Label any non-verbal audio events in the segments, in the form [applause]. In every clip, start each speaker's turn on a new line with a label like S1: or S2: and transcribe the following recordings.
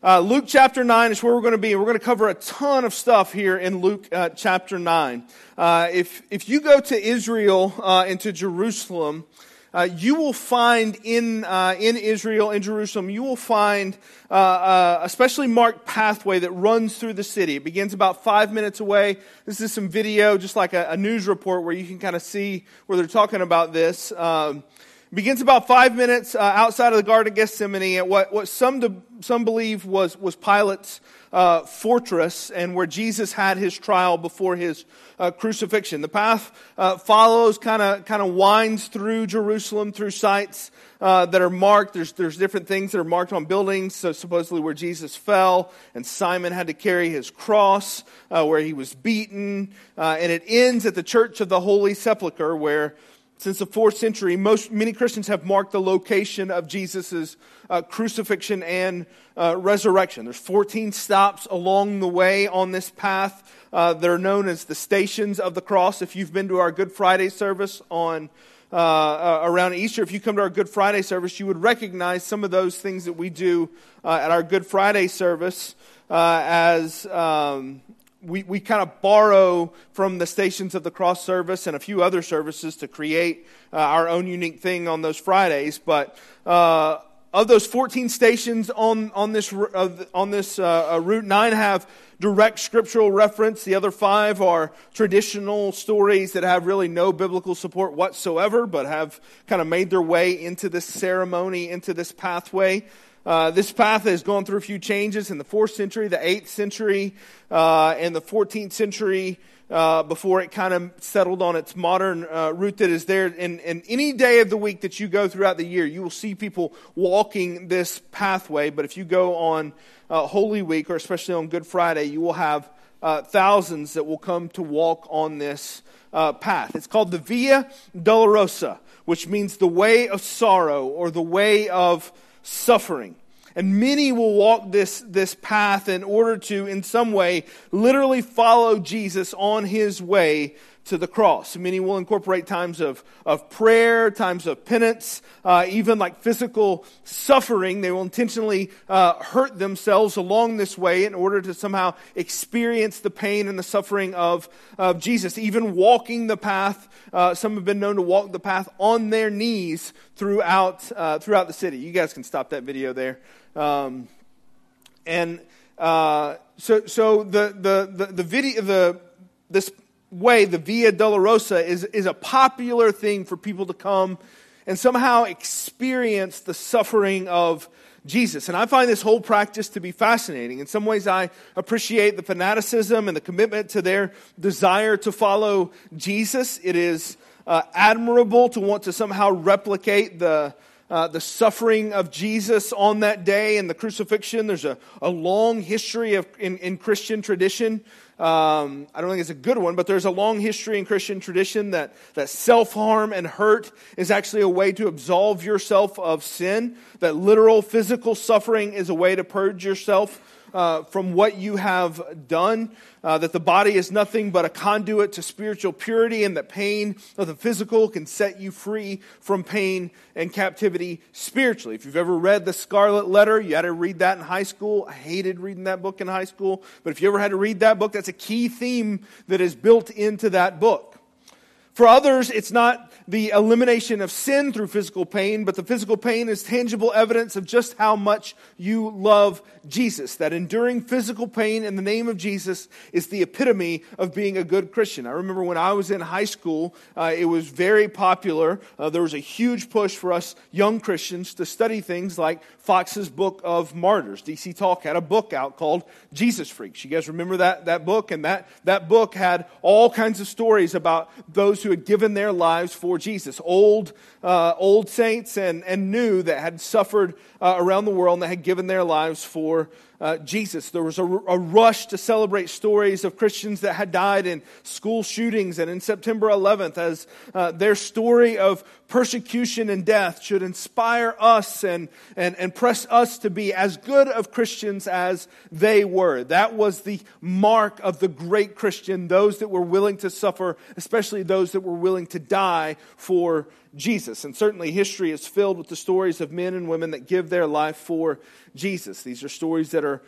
S1: Uh, Luke chapter 9 is where we're going to be. We're going to cover a ton of stuff here in Luke uh, chapter 9. Uh, if, if you go to Israel uh, and to Jerusalem, uh, you will find in, uh, in Israel, in Jerusalem, you will find a specially marked pathway that runs through the city. It begins about five minutes away. This is some video, just like a, a news report, where you can kind of see where they're talking about this. Um, begins about five minutes uh, outside of the Garden of Gethsemane at what, what some, to, some believe was, was Pilate's uh, fortress and where Jesus had his trial before his uh, crucifixion. The path uh, follows, kind of kind of winds through Jerusalem, through sites uh, that are marked. There's, there's different things that are marked on buildings, so supposedly where Jesus fell and Simon had to carry his cross, uh, where he was beaten. and it ends at the Church of the Holy Sepulchre where since the fourth century, most, many Christians have marked the location of Jesus' uh, crucifixion and uh, resurrection. There's 14 stops along the way on this path. Uh, they're known as the stations of the cross. If you've been to our Good Friday service on uh, uh, around Easter, if you come to our Good Friday service, you would recognize some of those things that we do uh, at our Good Friday service as um, we, we kind of borrow from the Stations of the Cross service and a few other services to create uh, our own unique thing on those Fridays. But uh, of those 14 stations on, on this, uh, on this uh, route, nine have direct scriptural reference. The other five are traditional stories that have really no biblical support whatsoever, but have kind of made their way into this ceremony, into this pathway. Uh, this path has gone through a few changes in the 4th century, the 8th century, uh, and the 14th century uh, before it kind of settled on its modern uh, route that is there. And, and, any day of the week that you go throughout the year, you will see people walking this pathway. But if you go on uh, Holy Week, or especially on Good Friday, you will have thousands that will come to walk on this path. It's called the Via Dolorosa, which means the way of sorrow or the way of suffering. And many will walk this, this path in order to, in some way, literally follow Jesus on his way to the cross. Many will incorporate times of, of prayer, times of penance, uh, even like physical suffering. They will intentionally uh, hurt themselves along this way in order to somehow experience the pain and the suffering of, of Jesus. Even walking the path, uh, some have been known to walk the path on their knees throughout, uh, throughout the city. You guys can stop that video there. Um, and uh, so, so the, the, the, the video, the, this way, the Via Dolorosa, is, is a popular thing for people to come and somehow experience the suffering of Jesus. And I find this whole practice to be fascinating. In some ways, I appreciate the fanaticism and the commitment to their desire to follow Jesus. It is uh, admirable to want to somehow replicate the, uh, the suffering of Jesus on that day and the crucifixion. There's a, a long history of, in, in Christian tradition um, I don't think it's a good one, but there's a long history in Christian tradition that, that self harm and hurt is actually a way to absolve yourself of sin, that literal physical suffering is a way to purge yourself uh, from what you have done, uh, that the body is nothing but a conduit to spiritual purity, and that pain of the physical can set you free from pain and captivity spiritually. If you've ever read The Scarlet Letter, you had to read that in high school. I hated reading that book in high school, but if you ever had to read that book, that's a key theme that is built into that book. For others, it's not the elimination of sin through physical pain, but the physical pain is tangible evidence of just how much you love Jesus. That enduring physical pain in the name of Jesus is the epitome of being a good Christian. I remember when I was in high school, uh, it was very popular. Uh, there was a huge push for us young Christians to study things like Fox's Book of Martyrs. DC Talk had a book out called Jesus Freaks. You guys remember that, that book? And that, that book had all kinds of stories about those who had given their lives for Jesus. Old, uh, old saints and, and new that had suffered uh, around the world and that had given their lives for uh, Jesus. There was a, a, rush to celebrate stories of Christians that had died in school shootings and in September 11th as uh, their story of persecution and death should inspire us and, and, and press us to be as good of Christians as they were. That was the mark of the great Christian, those that were willing to suffer, especially those that were willing to die for Jesus. And certainly history is filled with the stories of men and women that give their life for Jesus. These are stories that are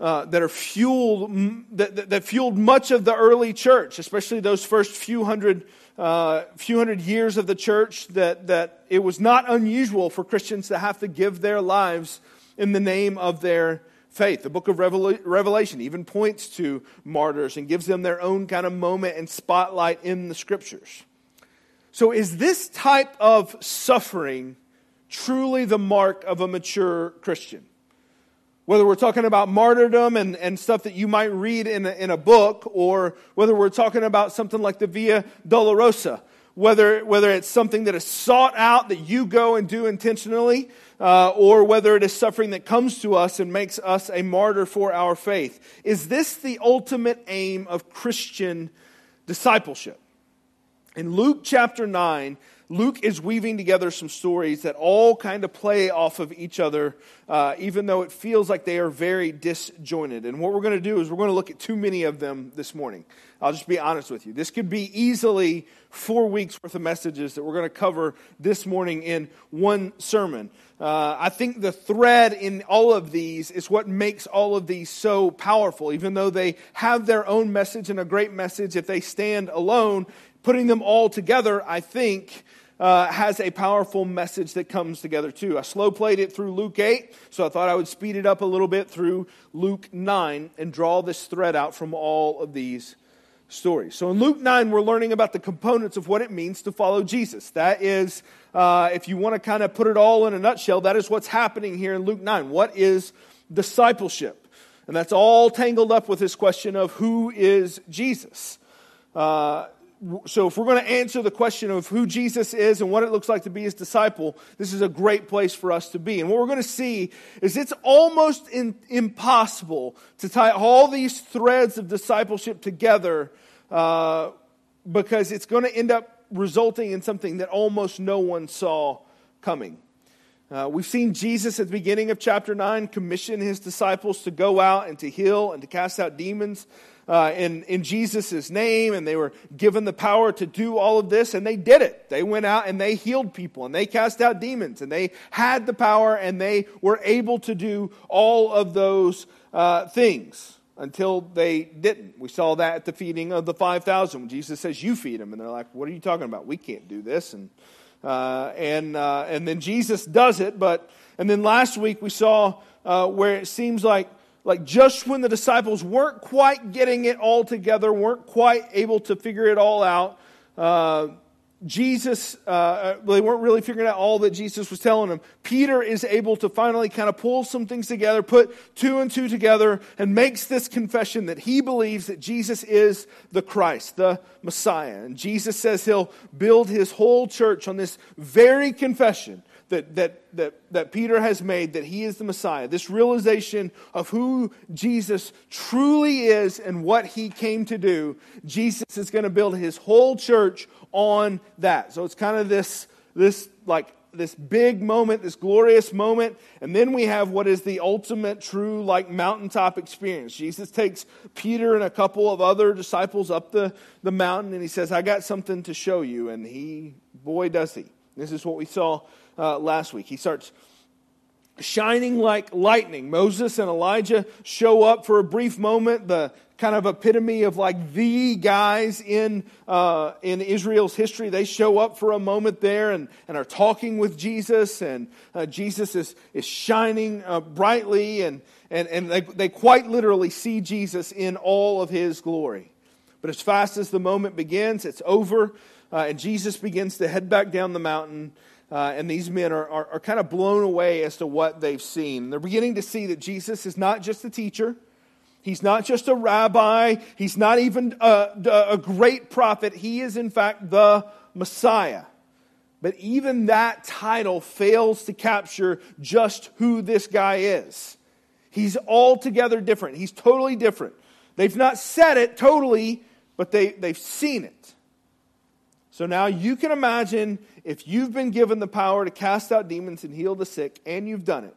S1: uh, that are fueled that, that, that, fueled much of the early church, especially those first few hundred uh, few hundred years of the church. That that it was not unusual for Christians to have to give their lives in the name of their faith. The book of Revelation even points to martyrs and gives them their own kind of moment and spotlight in the scriptures. So, is this type of suffering truly the mark of a mature Christian? Whether we're talking about martyrdom and, and stuff that you might read in a, in a book, or whether we're talking about something like the Via Dolorosa, whether, whether it's something that is sought out that you go and do intentionally, uh, or whether it is suffering that comes to us and makes us a martyr for our faith. Is this the ultimate aim of Christian discipleship? In Luke chapter 9, Luke is weaving together some stories that all kind of play off of each other, uh, even though it feels like they are very disjointed. And what we're going to do is we're going to look at too many of them this morning. I'll just be honest with you. This could be easily four weeks worth of messages that we're going to cover this morning in one sermon. Uh, I think the thread in all of these is what makes all of these so powerful. Even though they have their own message and a great message, if they stand alone, putting them all together, I think, uh, has a powerful message that comes together too. I slow played it through Luke 8, so I thought I would speed it up a little bit through Luke 9 and draw this thread out from all of these stories. So in Luke 9, we're learning about the components of what it means to follow Jesus. That is, uh, if you want to kind of put it all in a nutshell, that is what's happening here in Luke 9. What is discipleship? And that's all tangled up with this question of who is Jesus. Uh, so if we're going to answer the question of who Jesus is and what it looks like to be his disciple, this is a great place for us to be. And what we're going to see is it's almost in, impossible to tie all these threads of discipleship together uh, because it's going to end up resulting in something that almost no one saw coming. Uh, we've seen Jesus at the beginning of chapter 9 commission his disciples to go out and to heal and to cast out demons uh, in, in Jesus' name, and they were given the power to do all of this, and they did it. They went out and they healed people, and they cast out demons, and they had the power, and they were able to do all of those uh, things until they didn't. We saw that at the feeding of the 5,000 when Jesus says, You feed them. And they're like, What are you talking about? We can't do this. And, uh, and, uh, and then Jesus does it. But, and then last week we saw uh, where it seems like like just when the disciples weren't quite getting it all together, weren't quite able to figure it all out, uh, Jesus, uh, uh, they weren't really figuring out all that Jesus was telling them. Peter is able to finally kind of pull some things together, put two and two together, and makes this confession that he believes that Jesus is the Christ, the Messiah. And Jesus says he'll build his whole church on this very confession that, that, that, that Peter has made that he is the Messiah, this realization of who Jesus truly is and what he came to do, Jesus is going to build his whole church on that. So it's kind of this, this like this big moment, this glorious moment, and then we have what is the ultimate true like mountaintop experience. Jesus takes Peter and a couple of other disciples up the, the mountain and he says, I got something to show you. And he, boy, does he. This is what we saw uh, last week. He starts shining like lightning. Moses and Elijah show up for a brief moment, the kind of epitome of like the guys in, uh, in Israel's history. They show up for a moment there and, and are talking with Jesus, and uh, Jesus is, is shining uh, brightly, and, and, and they, they quite literally see Jesus in all of his glory. But as fast as the moment begins, it's over, uh, and Jesus begins to head back down the mountain uh, and these men are, are, are kind of blown away as to what they've seen. They're beginning to see that Jesus is not just a teacher, he's not just a rabbi, he's not even a, a great prophet. He is, in fact, the Messiah. But even that title fails to capture just who this guy is. He's altogether different. He's totally different. They've not said it totally, but they, they've seen it. So now you can imagine if you've been given the power to cast out demons and heal the sick, and you've done it.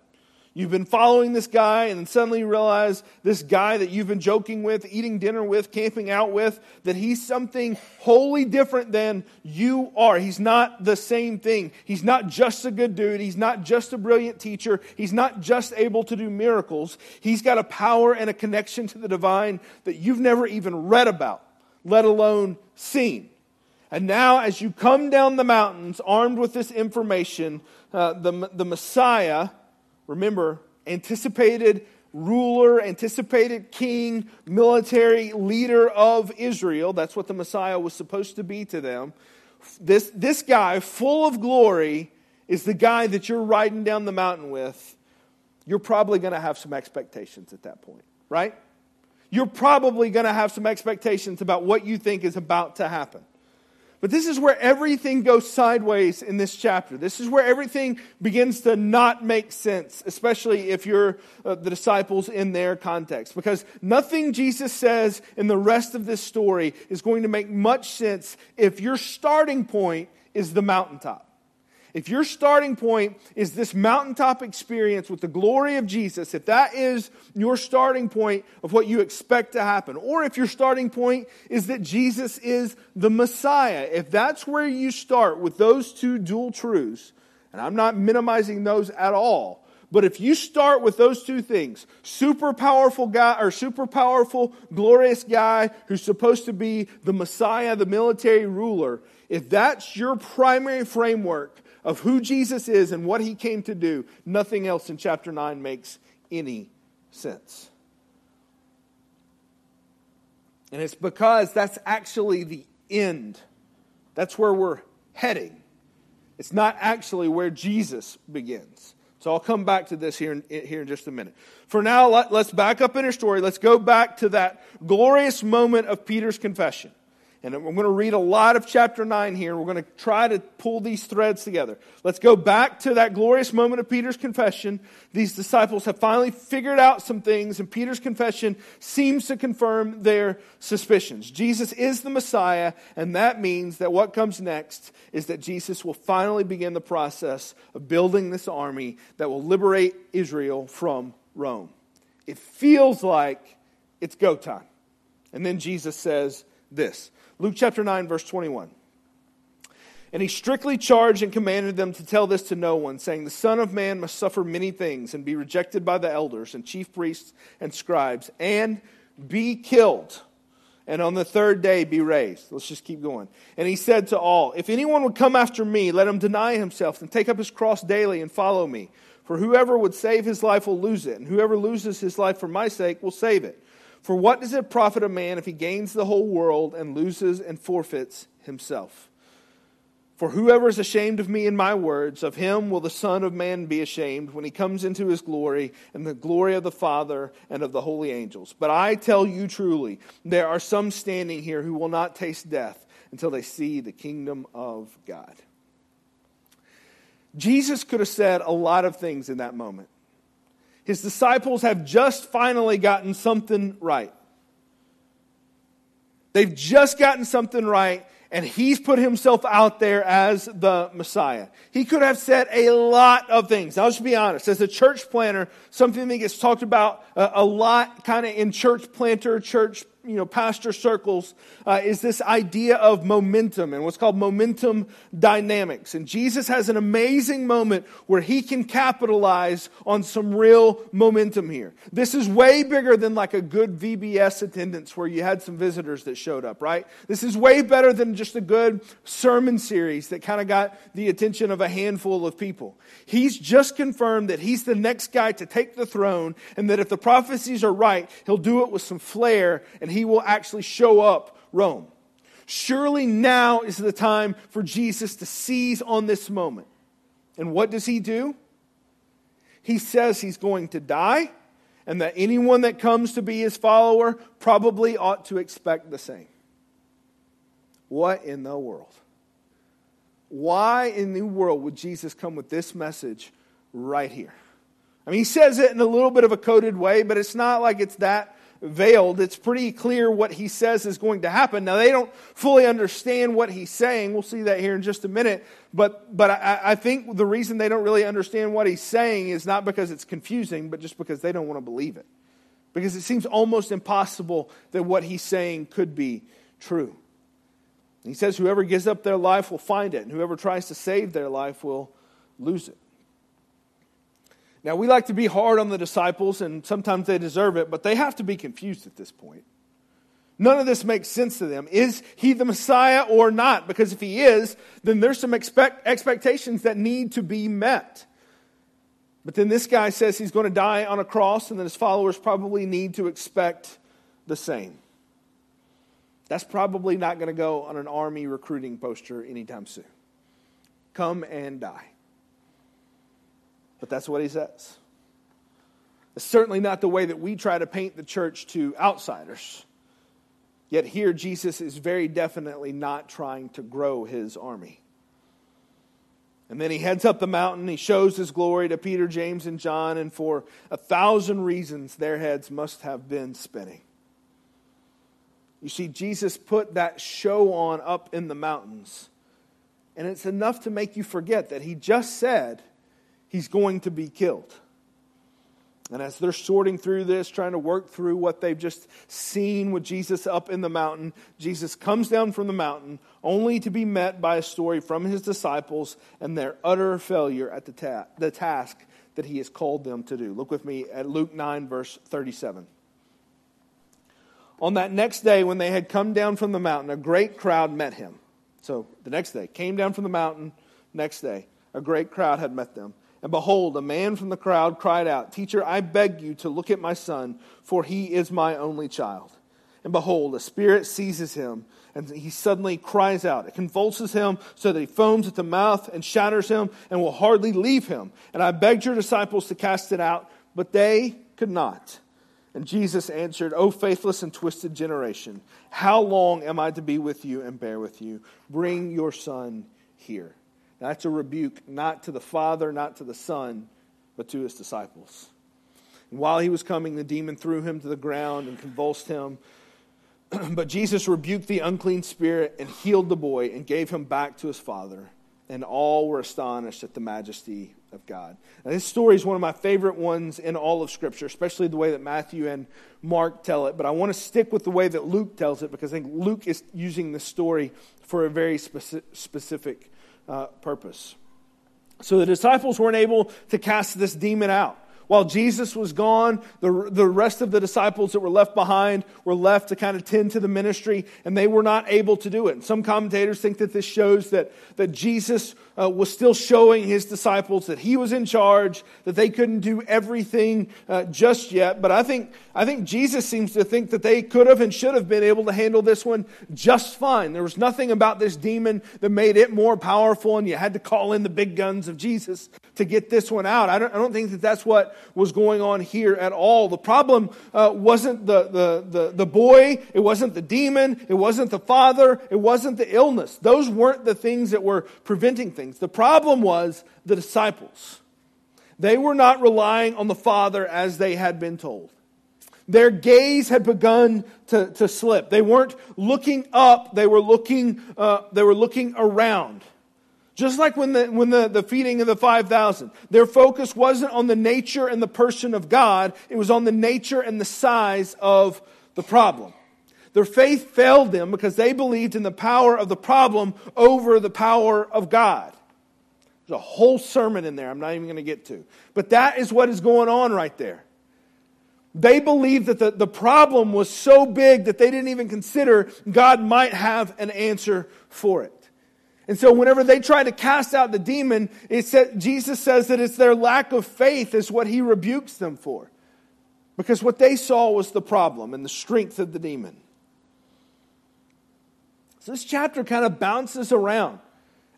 S1: You've been following this guy, and then suddenly you realize this guy that you've been joking with, eating dinner with, camping out with, that he's something wholly different than you are. He's not the same thing. He's not just a good dude. He's not just a brilliant teacher. He's not just able to do miracles. He's got a power and a connection to the divine that you've never even read about, let alone seen. And now, as you come down the mountains armed with this information, uh, the, the Messiah Remember, anticipated ruler, anticipated king, military leader of Israel. That's what the Messiah was supposed to be to them. This, this guy, full of glory, is the guy that you're riding down the mountain with. You're probably going to have some expectations at that point, right? You're probably going to have some expectations about what you think is about to happen. But this is where everything goes sideways in this chapter. This is where everything begins to not make sense, especially if you're uh, the disciples in their context. Because nothing Jesus says in the rest of this story is going to make much sense if your starting point is the mountaintop. If your starting point is this mountaintop experience with the glory of Jesus, if that is your starting point of what you expect to happen, or if your starting point is that Jesus is the Messiah, if that's where you start with those two dual truths, and I'm not minimizing those at all, but if you start with those two things, super powerful guy or super powerful, glorious guy who's supposed to be the Messiah, the military ruler, if that's your primary framework of who Jesus is and what he came to do, nothing else in chapter 9 makes any sense. And it's because that's actually the end. That's where we're heading. It's not actually where Jesus begins. So I'll come back to this here in, here in just a minute. For now, let, us back up in our story. Let's go back to that glorious moment of Peter's confession. And we're going to read a lot of chapter 9 here. We're going to try to pull these threads together. Let's go back to that glorious moment of Peter's confession. These disciples have finally figured out some things, and Peter's confession seems to confirm their suspicions. Jesus is the Messiah, and that means that what comes next is that Jesus will finally begin the process of building this army that will liberate Israel from Rome. It feels like it's go time. And then Jesus says this. Luke chapter 9, verse 21. And he strictly charged and commanded them to tell this to no one, saying, The Son of Man must suffer many things and be rejected by the elders and chief priests and scribes, and be killed, and on the third day be raised. Let's just keep going. And he said to all, If anyone would come after me, let him deny himself and take up his cross daily and follow me. For whoever would save his life will lose it, and whoever loses his life for my sake will save it. For what does it profit a man if he gains the whole world and loses and forfeits himself? For whoever is ashamed of me and my words, of him will the Son of Man be ashamed when he comes into his glory and the glory of the Father and of the holy angels. But I tell you truly, there are some standing here who will not taste death until they see the kingdom of God. Jesus could have said a lot of things in that moment. His disciples have just finally gotten something right. They've just gotten something right, and he's put himself out there as the Messiah. He could have said a lot of things. I'll just be honest. As a church planter, something that gets talked about uh, a, lot kind of in church planter, church you know, pastor circles uh, is this idea of momentum and what's called momentum dynamics. And Jesus has an amazing moment where he can capitalize on some real momentum here. This is way bigger than like a good VBS attendance where you had some visitors that showed up, right? This is way better than just a good sermon series that kind of got the attention of a handful of people. He's just confirmed that he's the next guy to take the throne and that if the prophecies are right, he'll do it with some flair and he will actually show up Rome. Surely now is the time for Jesus to seize on this moment. And what does he do? He says he's going to die, and that anyone that comes to be his follower probably ought to expect the same. What in the world? Why in the world would Jesus come with this message right here? I mean, he says it in a little bit of a coded way, but it's not like it's that veiled. It's pretty clear what he says is going to happen. Now, they don't fully understand what he's saying. We'll see that here in just a minute. But, but I, I think the reason they don't really understand what he's saying is not because it's confusing, but just because they don't want to believe it. Because it seems almost impossible that what he's saying could be true. He says, Whoever gives up their life will find it, and whoever tries to save their life will lose it. Now, we like to be hard on the disciples, and sometimes they deserve it, but they have to be confused at this point. None of this makes sense to them. Is he the Messiah or not? Because if he is, then there's some expect, expectations that need to be met. But then this guy says he's going to die on a cross, and then his followers probably need to expect the same. That's probably not going to go on an army recruiting poster anytime soon. Come and die. But that's what he says. It's certainly not the way that we try to paint the church to outsiders. Yet here, Jesus is very definitely not trying to grow his army. And then he heads up the mountain. He shows his glory to Peter, James, and John, and for a thousand reasons, their heads must have been spinning. You see, Jesus put that show on up in the mountains, and it's enough to make you forget that he just said he's going to be killed. And as they're sorting through this, trying to work through what they've just seen with Jesus up in the mountain, Jesus comes down from the mountain only to be met by a story from his disciples and their utter failure at the, ta- the task that he has called them to do. Look with me at Luke 9, verse 37. On that next day, when they had come down from the mountain, a great crowd met him. So the next day, came down from the mountain, next day, a great crowd had met them. And behold, a man from the crowd cried out, Teacher, I beg you to look at my son, for he is my only child. And behold, a spirit seizes him, and he suddenly cries out. It convulses him so that he foams at the mouth and shatters him and will hardly leave him. And I begged your disciples to cast it out, but they could not. And Jesus answered, O faithless and twisted generation, how long am I to be with you and bear with you? Bring your son here. That's a rebuke not to the Father, not to the Son, but to his disciples. And while he was coming, the demon threw him to the ground and convulsed him. [clears throat] but Jesus rebuked the unclean spirit and healed the boy and gave him back to his father. And all were astonished at the majesty of God. Now, this story is one of my favorite ones in all of Scripture, especially the way that Matthew and Mark tell it. But I want to stick with the way that Luke tells it because I think Luke is using this story for a very specific uh, purpose. So the disciples weren't able to cast this demon out. While Jesus was gone, the, the rest of the disciples that were left behind were left to kind of tend to the ministry, and they were not able to do it. And some commentators think that this shows that, that Jesus uh, was still showing his disciples that he was in charge, that they couldn't do everything uh, just yet. But I think, I think Jesus seems to think that they could have and should have been able to handle this one just fine. There was nothing about this demon that made it more powerful, and you had to call in the big guns of Jesus to get this one out. I don't, I don't think that that's what was going on here at all. The problem uh, wasn't the, the, the, the boy, it wasn't the demon, it wasn't the father, it wasn't the illness. Those weren't the things that were preventing things. The problem was the disciples. They were not relying on the Father as they had been told. Their gaze had begun to, to slip. They weren't looking up, they were looking, uh, they were looking around. Just like when the, when the, the feeding of the 5,000, their focus wasn't on the nature and the person of God, it was on the nature and the size of the problem. Their faith failed them because they believed in the power of the problem over the power of God. There's a whole sermon in there I'm not even going to get to. But that is what is going on right there. They believed that the, the problem was so big that they didn't even consider God might have an answer for it. And so whenever they try to cast out the demon, it said, Jesus says that it's their lack of faith is what he rebukes them for. Because what they saw was the problem and the strength of the demon. So this chapter kind of bounces around.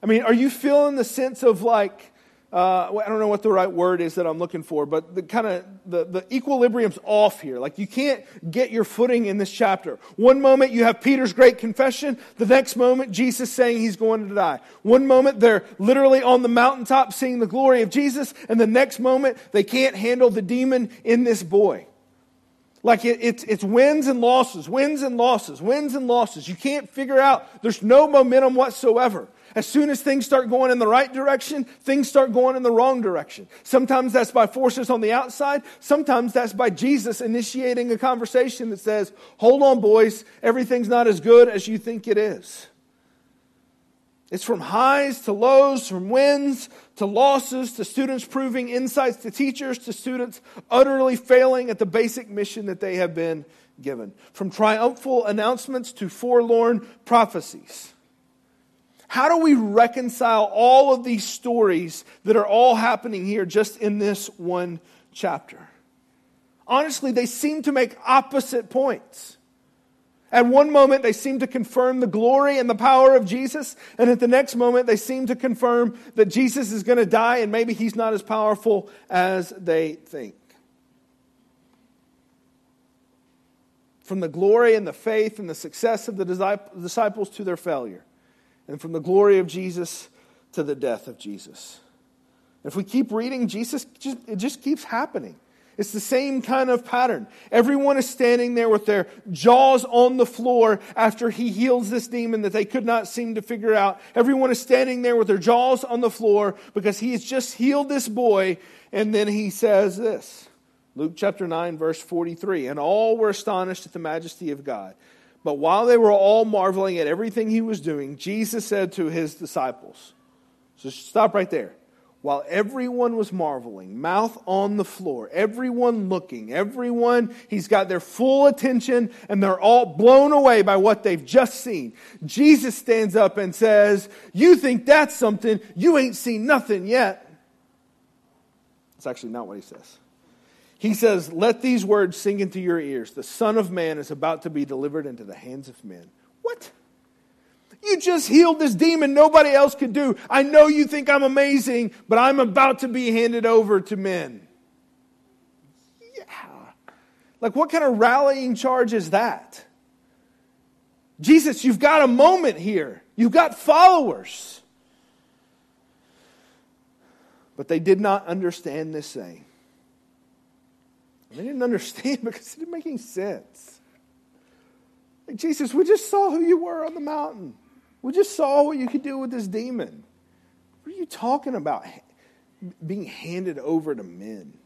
S1: I mean, are you feeling the sense of like, uh, I don't know what the right word is that I'm looking for, but the kind of the, the equilibrium's off here. Like you can't get your footing in this chapter. One moment you have Peter's great confession. The next moment Jesus saying he's going to die. One moment they're literally on the mountaintop seeing the glory of Jesus, and the next moment they can't handle the demon in this boy. Like it, it's, it's wins and losses, wins and losses, wins and losses. You can't figure out, there's no momentum whatsoever. As soon as things start going in the right direction, things start going in the wrong direction. Sometimes that's by forces on the outside. Sometimes that's by Jesus initiating a conversation that says, Hold on, boys, everything's not as good as you think it is. It's from highs to lows, from wins to losses, to students proving insights to teachers, to students utterly failing at the basic mission that they have been given. From triumphal announcements to forlorn prophecies. How do we reconcile all of these stories that are all happening here just in this one chapter? Honestly, they seem to make opposite points. At one moment, they seem to confirm the glory and the power of Jesus, and at the next moment, they seem to confirm that Jesus is going to die and maybe he's not as powerful as they think. From the glory and the faith and the success of the disciples to their failure, and from the glory of Jesus to the death of Jesus. If we keep reading, Jesus, it just keeps happening. It's the same kind of pattern. Everyone is standing there with their jaws on the floor after he heals this demon that they could not seem to figure out. Everyone is standing there with their jaws on the floor because he has just healed this boy. And then he says this Luke chapter 9, verse 43 And all were astonished at the majesty of God. But while they were all marveling at everything he was doing, Jesus said to his disciples, So stop right there while everyone was marveling, mouth on the floor, everyone looking, everyone, he's got their full attention and they're all blown away by what they've just seen. Jesus stands up and says, You think that's something, you ain't seen nothing yet. It's actually not what he says. He says, Let these words sink into your ears. The Son of Man is about to be delivered into the hands of men. What? You just healed this demon nobody else could do. I know you think I'm amazing, but I'm about to be handed over to men. Yeah. Like, what kind of rallying charge is that? Jesus, you've got a moment here. You've got followers. But they did not understand this saying. They didn't understand [laughs] because it didn't make any sense. Like, Jesus, we just saw who you were on the mountain. We just saw what you could do with this demon. What are you talking about? Being handed over to men.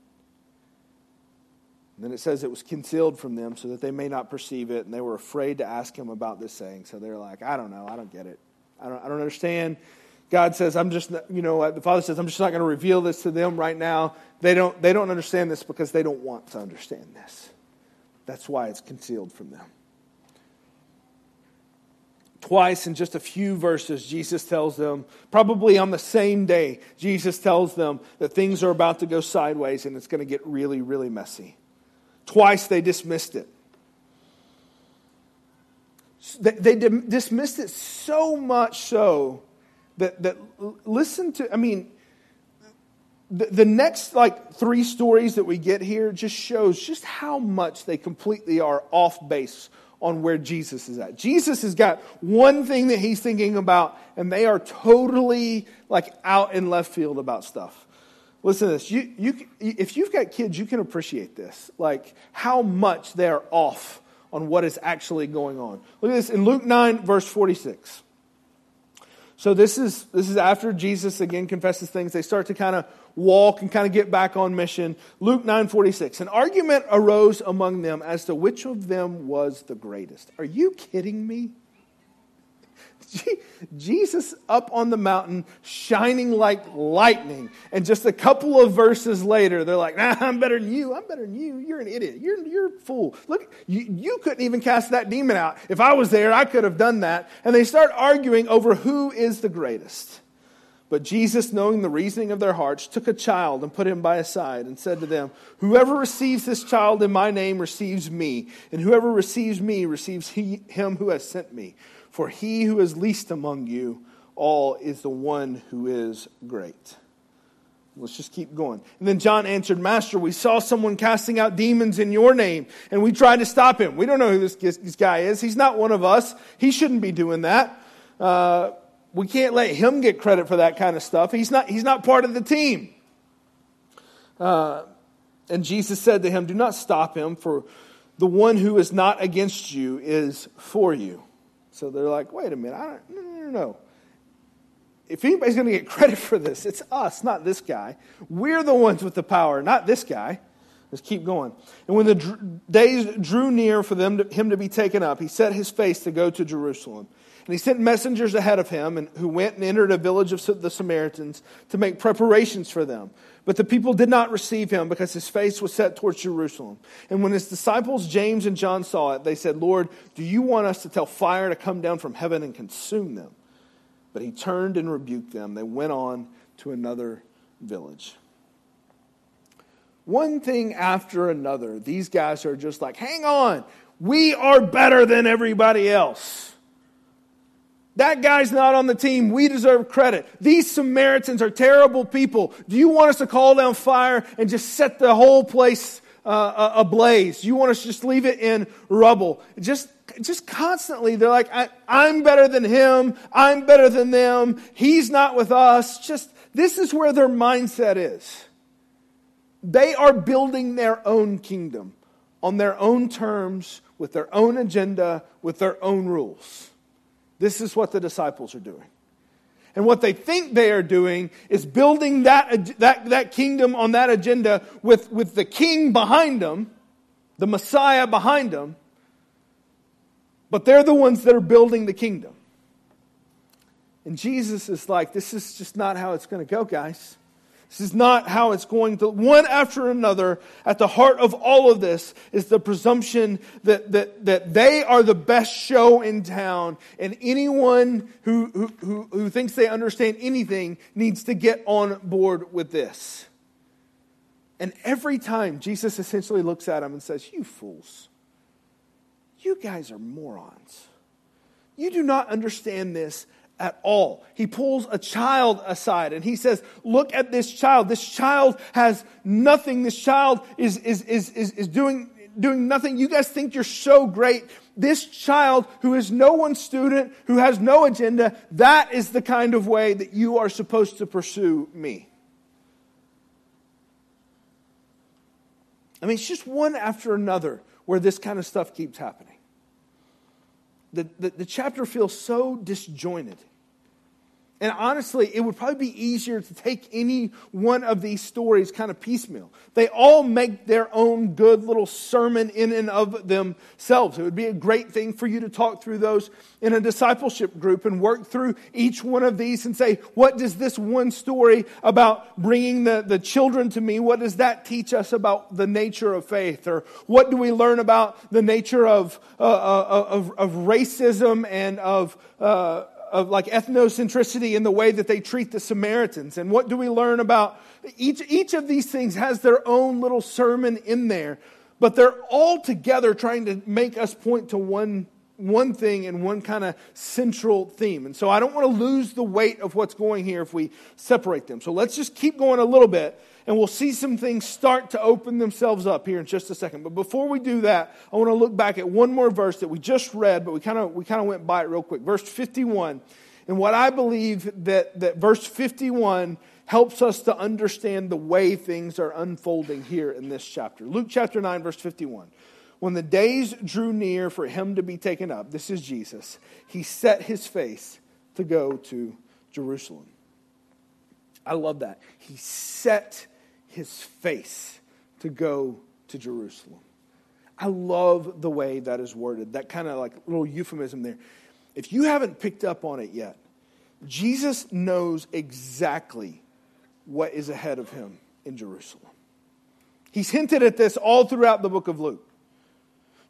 S1: And then it says it was concealed from them so that they may not perceive it, and they were afraid to ask him about this saying. So they're like, I don't know, I don't get it. I don't, I don't understand. God says, I'm just, you know, uh, the Father says, I'm just not going to reveal this to them right now. They don't, they don't understand this because they don't want to understand this. That's why it's concealed from them. Twice in just a few verses, Jesus tells them, probably on the same day, Jesus tells them that things are about to go sideways and it's going to get really, really messy. Twice they dismissed it. They, dismissed it so much so that, that listen to, I mean, the, the next like three stories that we get here just shows just how much they completely are off base on where Jesus is at. Jesus has got one thing that he's thinking about, and they are totally like out in left field about stuff. Listen to this. You, you, if you've got kids, you can appreciate this. Like how much they're off on what is actually going on. Look at this in Luke 9, verse 46. So this is this is after Jesus again confesses things. They start to kind of walk and kind of get back on mission. Luke 9:46. An argument arose among them as to which of them was the greatest. Are you kidding me? Jesus up on the mountain, shining like lightning. And just a couple of verses later, they're like, nah, I'm better than you. I'm better than you. You're an idiot. You're, you're a fool. Look, you, you couldn't even cast that demon out. If I was there, I could have done that. And they start arguing over who is the greatest. But Jesus, knowing the reasoning of their hearts, took a child and put him by his side and said to them, Whoever receives this child in my name receives me, and whoever receives me receives he, him who has sent me. For he who is least among you all is the one who is great. Let's just keep going. And then John answered, Master, we saw someone casting out demons in your name, and we tried to stop him. We don't know who this, this guy is. He's not one of us. He shouldn't be doing that. Uh, we can't let him get credit for that kind of stuff. He's not, he's not part of the team. Uh, and Jesus said to him, Do not stop him, for the one who is not against you is for you. So they're like, wait a minute, I don't, no, no, no. If anybody's going to get credit for this, it's us, not this guy. We're the ones with the power, not this guy. Let's keep going. And when the dr- days drew near for them to, him to be taken up, he set his face to go to Jerusalem. And he sent messengers ahead of him, and who went and entered a village of the Samaritans to make preparations for them. But the people did not receive him because his face was set towards Jerusalem. And when his disciples James and John saw it, they said, Lord, do you want us to tell fire to come down from heaven and consume them? But he turned and rebuked them. They went on to another village. One thing after another, these guys are just like, hang on, we are better than everybody else. That guy's not on the team. We deserve credit. These Samaritans are terrible people. Do you want us to call down fire and just set the whole place uh, ablaze? You want us to just leave it in rubble? Just, just constantly, they're like, I'm better than him. I'm better than them. He's not with us. Just, this is where their mindset is. They are building their own kingdom on their own terms, with their own agenda, with their own rules. This is what the disciples are doing. And what they think they are doing is building that, that, that kingdom on that agenda with, with the king behind them, the Messiah behind them, but they're the ones that are building the kingdom. And Jesus is like, this is just not how it's going to go, guys. This is not how it's going to. One after another, at the heart of all of this is the presumption that, that, that they are the best show in town, and anyone who, who, who, who thinks they understand anything needs to get on board with this. And every time Jesus essentially looks at them and says, You fools, you guys are morons. You do not understand this at all. He pulls a child aside and he says, Look at this child. This child has nothing. This child is, is, is, is, is doing, doing nothing. You guys think you're so great. This child, who is no one's student, who has no agenda, that is the kind of way that you are supposed to pursue me. I mean, it's just one after another where this kind of stuff keeps happening. The, the, the chapter feels so disjointed. And honestly, it would probably be easier to take any one of these stories kind of piecemeal. They all make their own good little sermon in and of themselves. It would be a great thing for you to talk through those in a discipleship group and work through each one of these and say, what does this one story about bringing the, the children to me, what does that teach us about the nature of faith? Or what do we learn about the nature of, uh, uh of, of, racism and of, uh, of like ethnocentricity in the way that they treat the Samaritans. And what do we learn about each, each of these things has their own little sermon in there, but they're all together trying to make us point to one, one thing and one kind of central theme. And so I don't want to lose the weight of what's going here if we separate them. So let's just keep going a little bit and we'll see some things start to open themselves up here in just a second. But before we do that, I want to look back at one more verse that we just read, but we kind of we kind of went by it real quick. Verse 51. And what I believe that, that verse 51 helps us to understand the way things are unfolding here in this chapter. Luke chapter 9, verse 51. When the days drew near for him to be taken up, this is Jesus, he set his face to go to Jerusalem. I love that. He set his face to go to Jerusalem. I love the way that is worded, that kind of like little euphemism there. If you haven't picked up on it yet, Jesus knows exactly what is ahead of him in Jerusalem. He's hinted at this all throughout the book of Luke.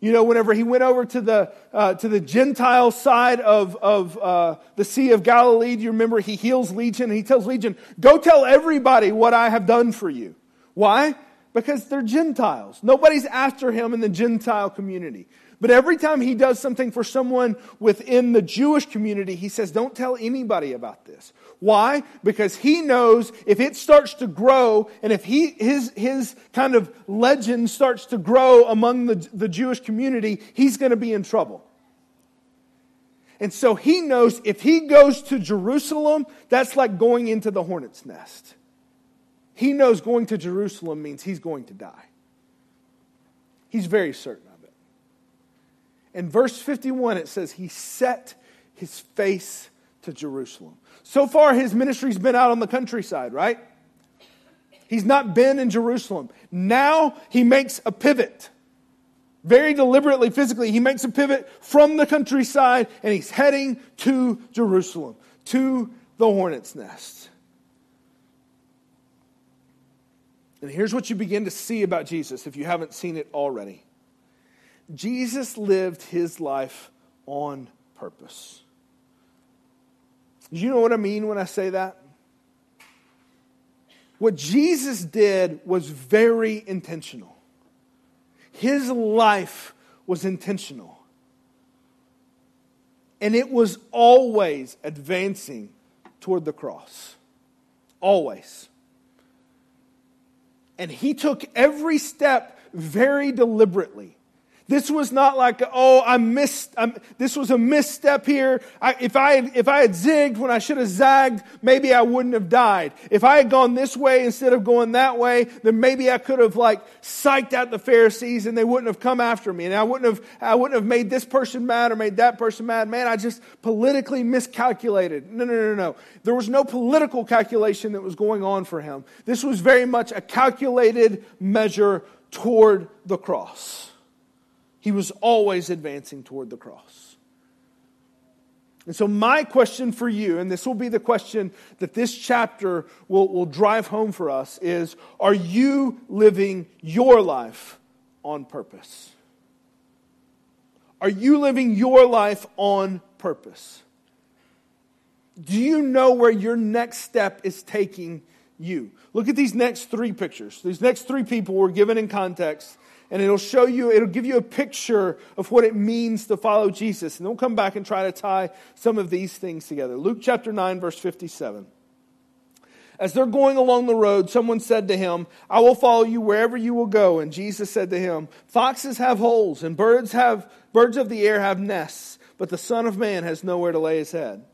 S1: You know, whenever he went over to the, uh, to the Gentile side of, of uh, the Sea of Galilee, do you remember he heals Legion? And he tells Legion, go tell everybody what I have done for you. Why? Because they're Gentiles. Nobody's after him in the Gentile community. But every time he does something for someone within the Jewish community, he says, Don't tell anybody about this. Why? Because he knows if it starts to grow and if he, his, his kind of legend starts to grow among the, the Jewish community, he's going to be in trouble. And so he knows if he goes to Jerusalem, that's like going into the hornet's nest. He knows going to Jerusalem means he's going to die. He's very certain. In verse 51, it says, He set his face to Jerusalem. So far, his ministry's been out on the countryside, right? He's not been in Jerusalem. Now he makes a pivot. Very deliberately, physically, he makes a pivot from the countryside and he's heading to Jerusalem, to the hornet's nest. And here's what you begin to see about Jesus if you haven't seen it already Jesus lived his life on purpose. Do you know what I mean when I say that? What Jesus did was very intentional. His life was intentional. And it was always advancing toward the cross. Always. And he took every step very deliberately. This was not like, oh, I missed, I'm, this was a misstep here. I, if, I if I had zigged when I should have zagged, maybe I wouldn't have died. If I had gone this way instead of going that way, then maybe I could have like psyched out the Pharisees and they wouldn't have come after me. And I wouldn't have, I wouldn't have made this person mad or made that person mad. Man, I just politically miscalculated. No, no, no, no. There was no political calculation that was going on for him. This was very much a calculated measure toward the cross. He was always advancing toward the cross. And so, my question for you, and this will be the question that this chapter will, will drive home for us, is Are you living your life on purpose? Are you living your life on purpose? Do you know where your next step is taking you? Look at these next three pictures. These next three people were given in context and it'll show you, it'll give you a picture of what it means to follow Jesus. And we'll come back and try to tie some of these things together. Luke chapter 9, verse 57. As they're going along the road, someone said to him, I will follow you wherever you will go. And Jesus said to him, Foxes have holes, and birds have birds of the air have nests, but the Son of Man has nowhere to lay his head.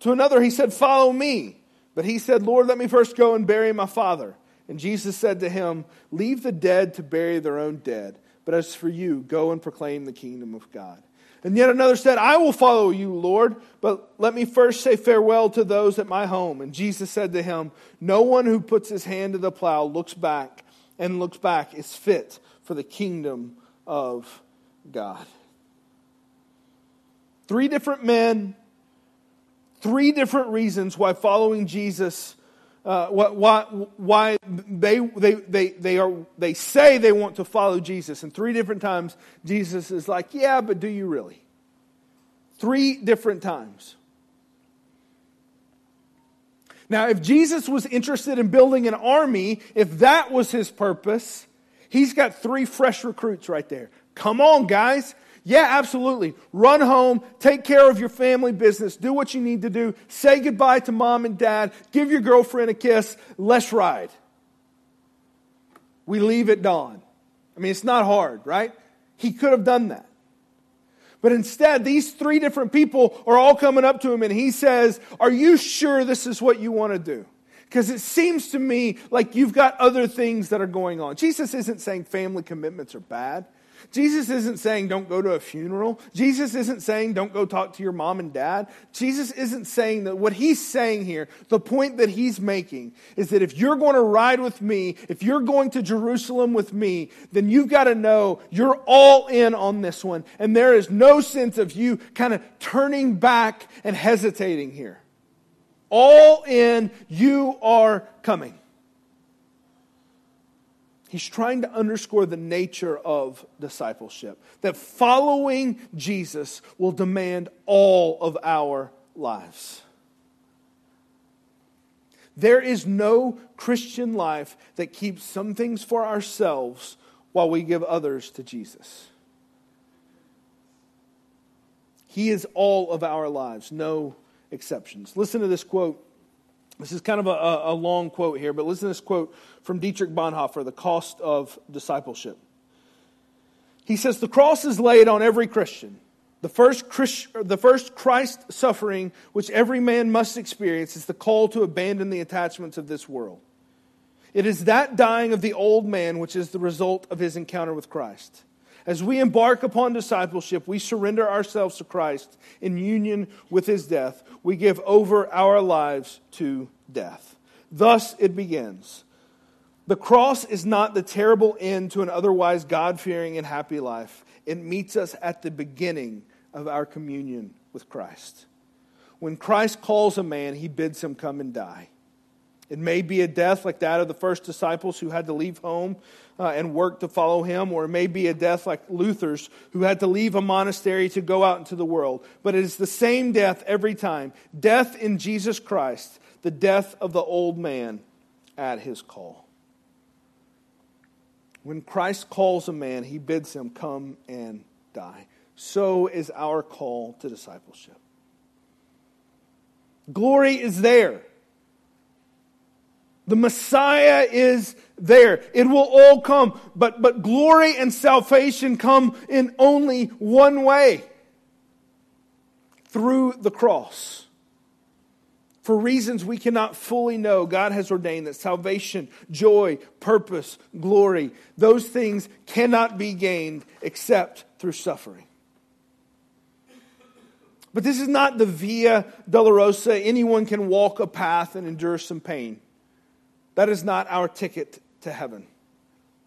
S1: To another he said, Follow me. But he said, Lord, let me first go and bury my father. And Jesus said to him, Leave the dead to bury their own dead. But as for you, go and proclaim the kingdom of God. And yet another said, I will follow you, Lord, but let me first say farewell to those at my home. And Jesus said to him, No one who puts his hand to the plow looks back and looks back is fit for the kingdom of God. Three different men, three different reasons why following Jesus uh, why, why they, they, they, they, are, they say they want to follow Jesus. And three different times, Jesus is like, Yeah, but do you really? Three different times. Now, if Jesus was interested in building an army, if that was his purpose, he's got three fresh recruits right there. Come on, guys. Yeah, absolutely. Run home, take care of your family business, do what you need to do, say goodbye to mom and dad, give your girlfriend a kiss, let's ride. We leave at dawn. I mean, it's not hard, right? He could have done that. But instead, these three different people are all coming up to him and he says, Are you sure this is what you want to do? Because it seems to me like you've got other things that are going on. Jesus isn't saying family commitments are bad. Jesus isn't saying don't go to a funeral. Jesus isn't saying don't go talk to your mom and dad. Jesus isn't saying that. What he's saying here, the point that he's making, is that if you're going to ride with me, if you're going to Jerusalem with me, then you've got to know you're all in on this one. And there is no sense of you kind of turning back and hesitating here. All in, you are coming. He's trying to underscore the nature of discipleship, that following Jesus will demand all of our lives. There is no Christian life that keeps some things for ourselves while we give others to Jesus. He is all of our lives, no exceptions. Listen to this quote this is kind of a, a, long quote here, but listen to this quote from Dietrich Bonhoeffer, The Cost of Discipleship. He says, The cross is laid on every Christian. The first, Christ, the first Christ suffering which every man must experience is the call to abandon the attachments of this world. It is that dying of the old man which is the result of his encounter with Christ. As we embark upon discipleship, we surrender ourselves to Christ in union with his death. We give over our lives to death. Thus it begins. The cross is not the terrible end to an otherwise God fearing and happy life. It meets us at the beginning of our communion with Christ. When Christ calls a man, he bids him come and die. It may be a death like that of the first disciples who had to leave home uh, and work to follow him, or it may be a death like Luther's who had to leave a monastery to go out into the world. But it is the same death every time death in Jesus Christ, the death of the old man at his call. When Christ calls a man, he bids him come and die. So is our call to discipleship. Glory is there. The Messiah is there. It will all come, but, but glory and salvation come in only one way through the cross. For reasons we cannot fully know, God has ordained that salvation, joy, purpose, glory, those things cannot be gained except through suffering. But this is not the Via Dolorosa. Anyone can walk a path and endure some pain. That is not our ticket to heaven.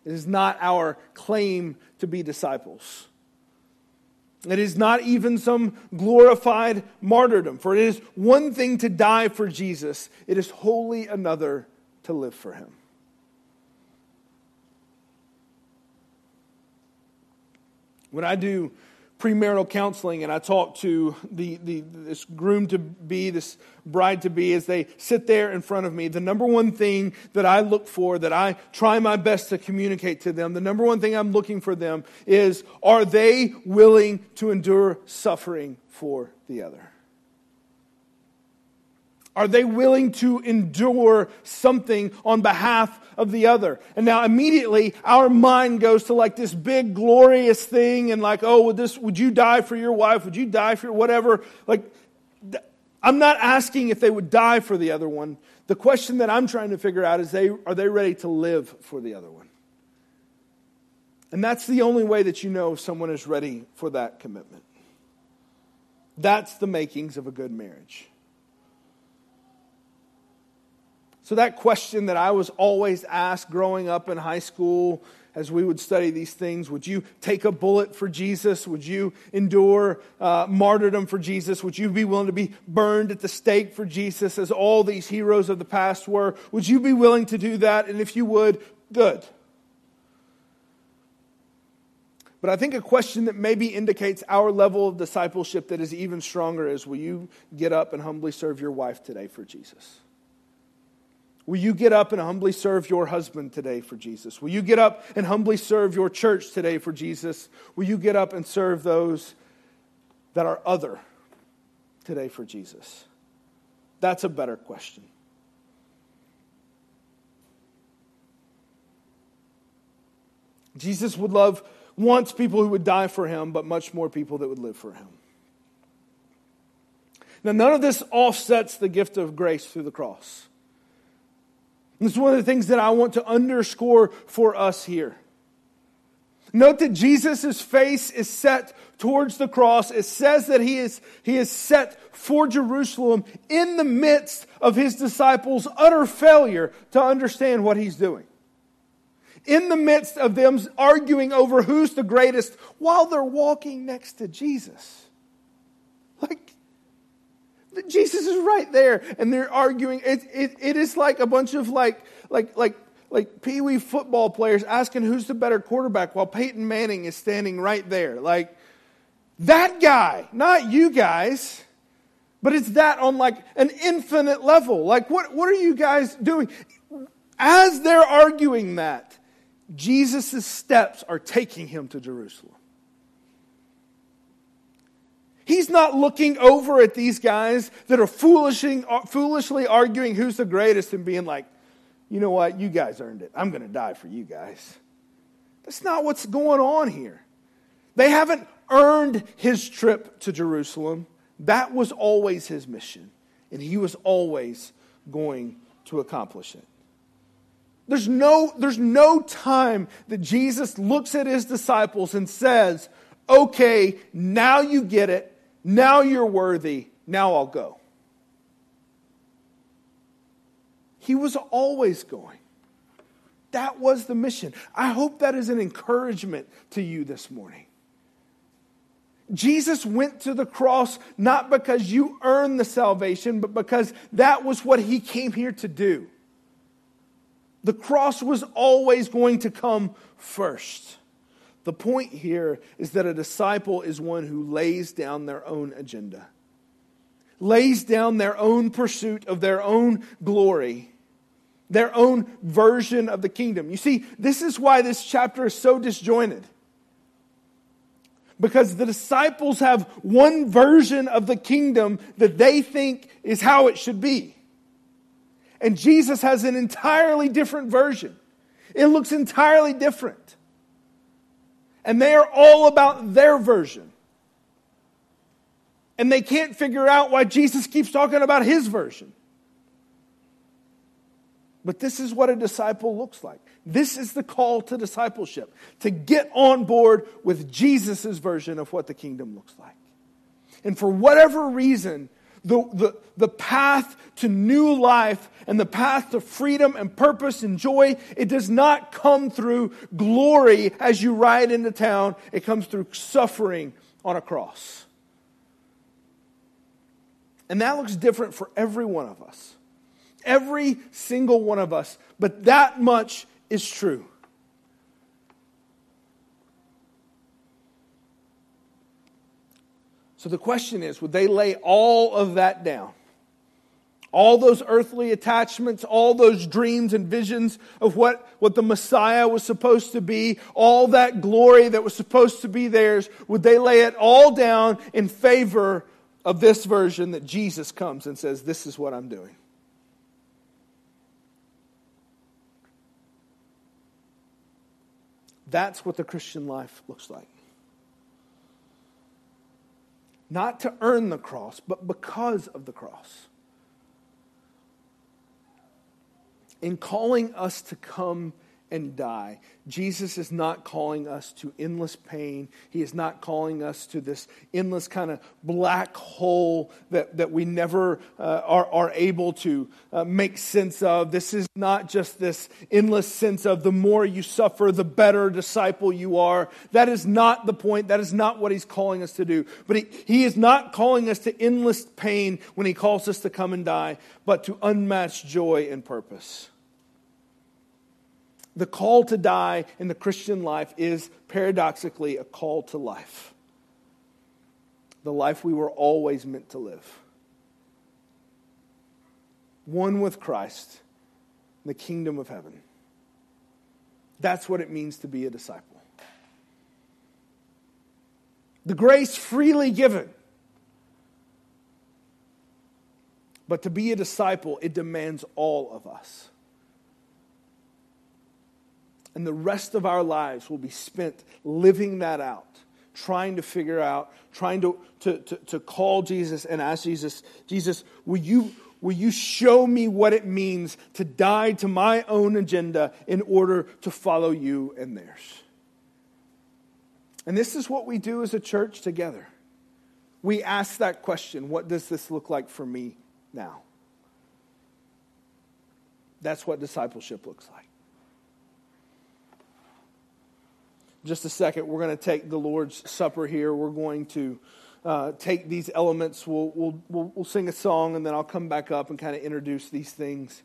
S1: It is not our claim to be disciples. It is not even some glorified martyrdom, for it is one thing to die for Jesus, it is wholly another to live for him. When I do premarital counseling and I talk to the, the, this groom to be, this bride to be, as they sit there in front of me, the number one thing that I look for, that I try my best to communicate to them, the number one thing I'm looking for them is are they willing to endure suffering for the other? Are they willing to endure something on behalf of the other? And now immediately our mind goes to like this big glorious thing and like, oh, would this, would you die for your wife? Would you die for whatever? Like, I'm not asking if they would die for the other one. The question that I'm trying to figure out is they, are they ready to live for the other one? And that's the only way that you know if someone is ready for that commitment. That's the makings of a good marriage. So, that question that I was always asked growing up in high school as we would study these things would you take a bullet for Jesus? Would you endure uh, martyrdom for Jesus? Would you be willing to be burned at the stake for Jesus as all these heroes of the past were? Would you be willing to do that? And if you would, good. But I think a question that maybe indicates our level of discipleship that is even stronger is will you get up and humbly serve your wife today for Jesus? Will you get up and humbly serve your husband today for Jesus? Will you get up and humbly serve your church today for Jesus? Will you get up and serve those that are other today for Jesus? That's a better question. Jesus would love wants people who would die for him, but much more people that would live for him. Now, none of this offsets the gift of grace through the cross. This is one of the things that I want to underscore for us here. Note that Jesus' face is set towards the cross. It says that he is, he is set for Jerusalem in the midst of his disciples' utter failure to understand what he's doing. In the midst of them arguing over who's the greatest while they're walking next to Jesus. Like, Jesus is right there, and they're arguing. It, it, it is like a bunch of like like like like pee wee football players asking who's the better quarterback while Peyton Manning is standing right there. Like that guy, not you guys. But it's that on like an infinite level. Like what, what are you guys doing? As they're arguing that, Jesus' steps are taking him to Jerusalem. He's not looking over at these guys that are foolishly, uh, foolishly arguing who's the greatest and being like, you know what, you guys earned it. I'm going to die for you guys. That's not what's going on here. They haven't earned his trip to Jerusalem. That was always his mission, and he was always going to accomplish it. There's no, there's no time that Jesus looks at his disciples and says, okay, now you get it. Now you're worthy. Now I'll go. He was always going. That was the mission. I hope that is an encouragement to you this morning. Jesus went to the cross not because you earned the salvation, but because that was what he came here to do. The cross was always going to come first. The point here is that a disciple is one who lays down their own agenda, lays down their own pursuit of their own glory, their own version of the kingdom. You see, this is why this chapter is so disjointed because the disciples have one version of the kingdom that they think is how it should be. And Jesus has an entirely different version. It looks entirely different. And they are all about their version. And they can't figure out why Jesus keeps talking about his version. But this is what a disciple looks like. This is the call to discipleship to get on board with Jesus' version of what the kingdom looks like. And for whatever reason, the, the, the path to new life and the path to freedom and purpose and joy, it does not come through glory as you ride into town. It comes through suffering on a cross. And that looks different for every one of us. Every single one of us. But that much is true. So the question is would they lay all of that down? All those earthly attachments, all those dreams and visions of what, what the Messiah was supposed to be, all that glory that was supposed to be theirs, would they lay it all down in favor of this version that Jesus comes and says, This is what I'm doing? That's what the Christian life looks like. Not to earn the cross, but because of the cross. In calling us to come and die. Jesus is not calling us to endless pain. He is not calling us to this endless kind of black hole that, that we never uh, are, are able to uh, make sense of. This is not just this endless sense of the more you suffer, the better disciple you are. That is not the point. That is not what he's calling us to do. But he, he is not calling us to endless pain when he calls us to come and die, but to unmatched joy and purpose the call to die in the Christian life is paradoxically a call to life. The life we were always meant to live. One with Christ, the kingdom of heaven. That's what it means to be a disciple. The grace freely given. But to be a disciple, it demands all of us and the rest of our lives will be spent living that out, trying to figure out, trying to, to, to, to call Jesus and ask Jesus, Jesus, will you, will you show me what it means to die to my own agenda in order to follow you and theirs? And this is what we do as a church together. We ask that question what does this look like for me now? That's what discipleship looks like. Just a second, we're going to take the Lord's Supper here. We're going to uh, take these elements. We'll, we'll, we'll, we'll sing a song, and then I'll come back up and kind of introduce these things.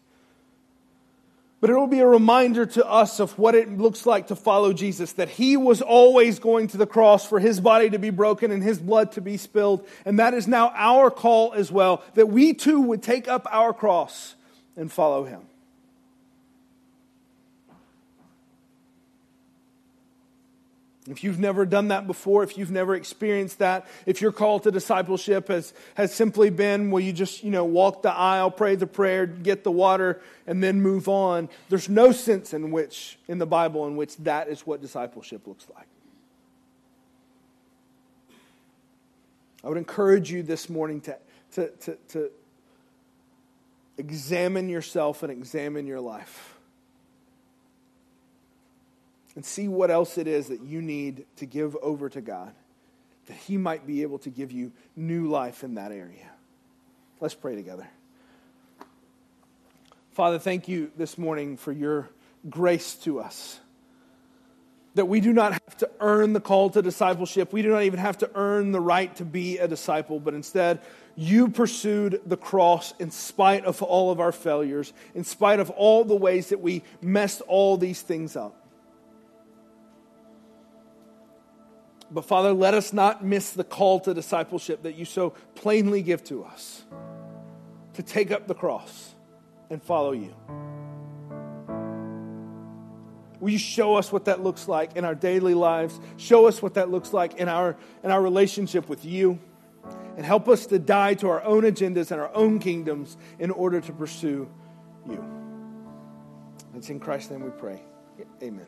S1: But it will be a reminder to us of what it looks like to follow Jesus, that he was always going to the cross for his body to be broken and his blood to be spilled. And that is now our call as well, that we too would take up our cross and follow him. If you've never done that before, if you've never experienced that, if your call to discipleship has, has simply been, well, you just, you know, walk the aisle, pray the prayer, get the water, and then move on, there's no sense in which, in the Bible, in which that is what discipleship looks like. I would encourage you this morning to, to, to, to examine yourself and examine your life. And see what else it is that you need to give over to God, that He might be able to give you new life in that area. Let's pray together. Father, thank you this morning for your grace to us. That we do not have to earn the call to discipleship. We do not even have to earn the right to be a disciple, but instead, you pursued the cross in spite of all of our failures, in spite of all the ways that we messed all these things up. But Father, let us not miss the call to discipleship that you so plainly give to us to take up the cross and follow you. Will you show us what that looks like in our daily lives? Show us what that looks like in our, in our relationship with you. And help us to die to our own agendas and our own kingdoms in order to pursue you. It's in Christ's name we pray. Amen.